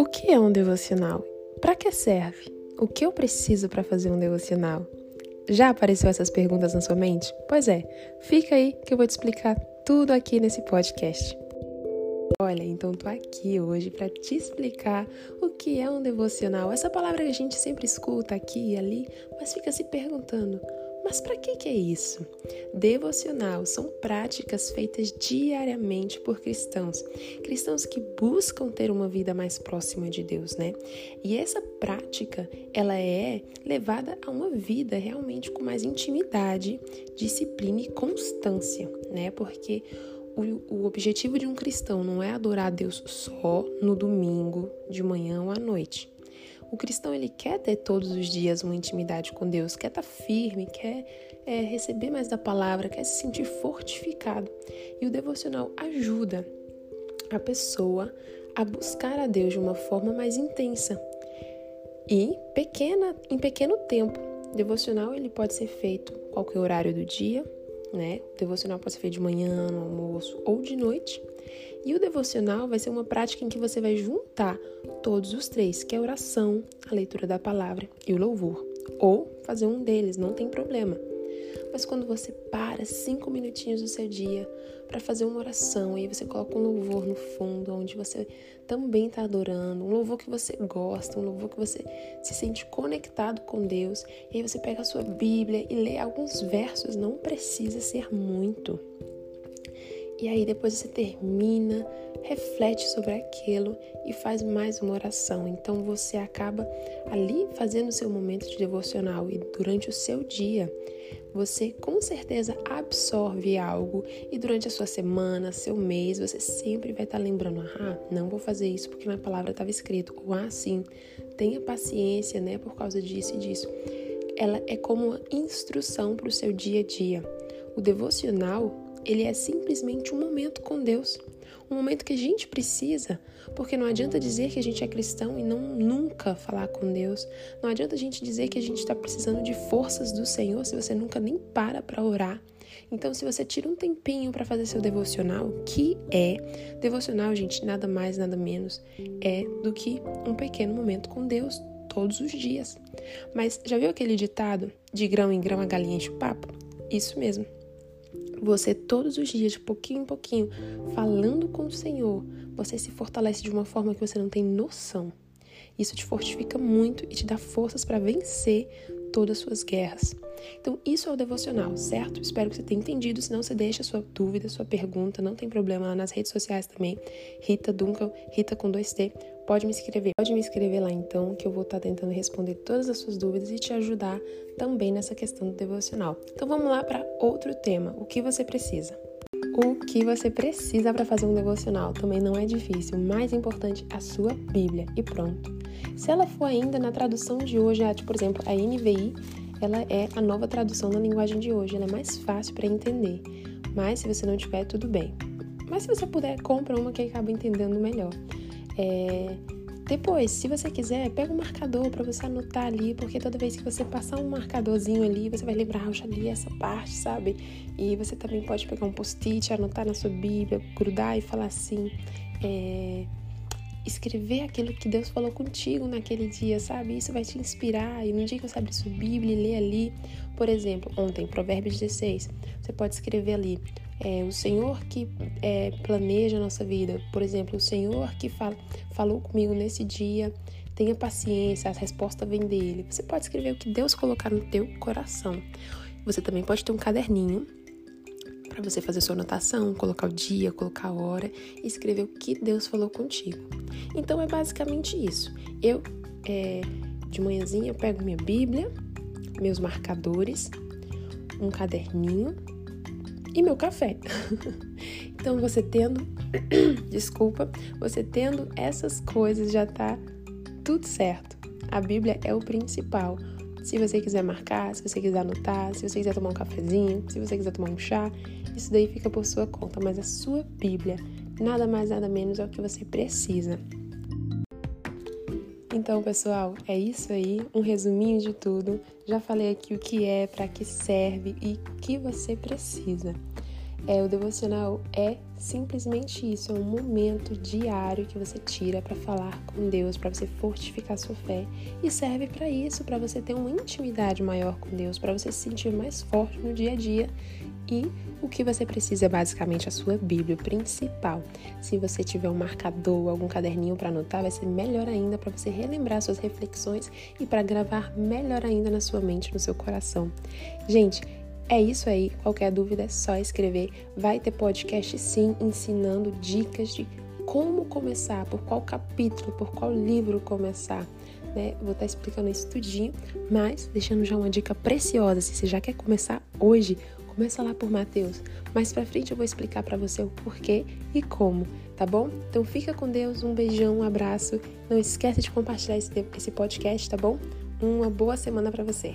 O que é um devocional? Para que serve? O que eu preciso para fazer um devocional? Já apareceu essas perguntas na sua mente? Pois é, fica aí que eu vou te explicar tudo aqui nesse podcast. Olha, então tô aqui hoje para te explicar o que é um devocional. Essa palavra que a gente sempre escuta aqui e ali, mas fica se perguntando: mas para que, que é isso? Devocional são práticas feitas diariamente por cristãos, cristãos que buscam ter uma vida mais próxima de Deus, né? E essa prática, ela é levada a uma vida realmente com mais intimidade, disciplina e constância, né? Porque o, objetivo de um cristão não é adorar a Deus só no domingo, de manhã ou à noite. O cristão ele quer ter todos os dias uma intimidade com Deus, quer estar tá firme, quer é, receber mais da palavra, quer se sentir fortificado. E o devocional ajuda a pessoa a buscar a Deus de uma forma mais intensa e pequena, em pequeno tempo. O devocional ele pode ser feito qualquer horário do dia, né? O devocional pode ser feito de manhã, no almoço ou de noite. E o devocional vai ser uma prática em que você vai juntar todos os três, que é a oração, a leitura da palavra e o louvor. Ou fazer um deles, não tem problema. Mas quando você para cinco minutinhos do seu dia para fazer uma oração e você coloca um louvor no fundo, onde você também está adorando, um louvor que você gosta, um louvor que você se sente conectado com Deus, e aí você pega a sua Bíblia e lê alguns versos, não precisa ser muito. E aí depois você termina, reflete sobre aquilo e faz mais uma oração. Então você acaba ali fazendo o seu momento de devocional e durante o seu dia você com certeza absorve algo e durante a sua semana, seu mês, você sempre vai estar lembrando: ah, não vou fazer isso porque na palavra estava escrito, ou ah, sim, tenha paciência, né, por causa disso e disso. Ela é como uma instrução para o seu dia a dia. O devocional ele é simplesmente um momento com Deus, um momento que a gente precisa, porque não adianta dizer que a gente é cristão e não nunca falar com Deus. Não adianta a gente dizer que a gente está precisando de forças do Senhor se você nunca nem para para orar. Então, se você tira um tempinho para fazer seu devocional, que é devocional, gente, nada mais, nada menos é do que um pequeno momento com Deus todos os dias. Mas já viu aquele ditado de grão em grão a galinha enche o papo? Isso mesmo. Você todos os dias, de pouquinho em pouquinho, falando com o Senhor, você se fortalece de uma forma que você não tem noção. Isso te fortifica muito e te dá forças para vencer todas as suas guerras. Então, isso é o devocional, certo? Espero que você tenha entendido. Se não, você deixa sua dúvida, sua pergunta, não tem problema lá nas redes sociais também. Rita Duncan, Rita com 2T. Pode me escrever. Pode me escrever lá então, que eu vou estar tentando responder todas as suas dúvidas e te ajudar também nessa questão do devocional. Então, vamos lá para outro tema: o que você precisa. O que você precisa para fazer um devocional também não é difícil. O mais importante, a sua Bíblia. E pronto. Se ela for ainda na tradução de hoje, por exemplo, a NVI, ela é a nova tradução na linguagem de hoje, ela é mais fácil para entender. Mas se você não tiver, tudo bem. Mas se você puder, compra uma que acaba entendendo melhor. É... Depois, se você quiser, pega um marcador para você anotar ali, porque toda vez que você passar um marcadorzinho ali, você vai lembrar, ah, já li essa parte, sabe? E você também pode pegar um post-it, anotar na sua Bíblia, grudar e falar assim. É escrever aquilo que Deus falou contigo naquele dia, sabe? Isso vai te inspirar. E no dia que você abrir sua Bíblia e ler ali, por exemplo, ontem, Provérbios 16, você pode escrever ali. É, o Senhor que é, planeja a nossa vida, por exemplo, o Senhor que fala, falou comigo nesse dia, tenha paciência, a resposta vem dele. Você pode escrever o que Deus colocar no teu coração. Você também pode ter um caderninho para você fazer sua anotação, colocar o dia, colocar a hora e escrever o que Deus falou contigo. Então é basicamente isso. Eu, é, de manhãzinha, pego minha Bíblia, meus marcadores, um caderninho e meu café. então você tendo, desculpa, você tendo essas coisas já tá tudo certo. A Bíblia é o principal. Se você quiser marcar, se você quiser anotar, se você quiser tomar um cafezinho, se você quiser tomar um chá, isso daí fica por sua conta, mas a sua Bíblia, nada mais, nada menos é o que você precisa. Então, pessoal, é isso aí, um resuminho de tudo. Já falei aqui o que é, para que serve e o que você precisa. É, o devocional é simplesmente isso, é um momento diário que você tira para falar com Deus, para você fortificar sua fé e serve para isso, para você ter uma intimidade maior com Deus, para você se sentir mais forte no dia a dia. E o que você precisa é basicamente a sua Bíblia principal. Se você tiver um marcador, algum caderninho para anotar, vai ser melhor ainda para você relembrar suas reflexões e para gravar melhor ainda na sua mente, no seu coração. Gente, é isso aí. Qualquer dúvida é só escrever. Vai ter podcast sim ensinando dicas de como começar, por qual capítulo, por qual livro começar. Né? Vou estar explicando isso tudinho, mas deixando já uma dica preciosa. Se você já quer começar hoje, começa lá por Mateus. Mais pra frente eu vou explicar para você o porquê e como, tá bom? Então fica com Deus, um beijão, um abraço. Não esquece de compartilhar esse podcast, tá bom? Uma boa semana para você.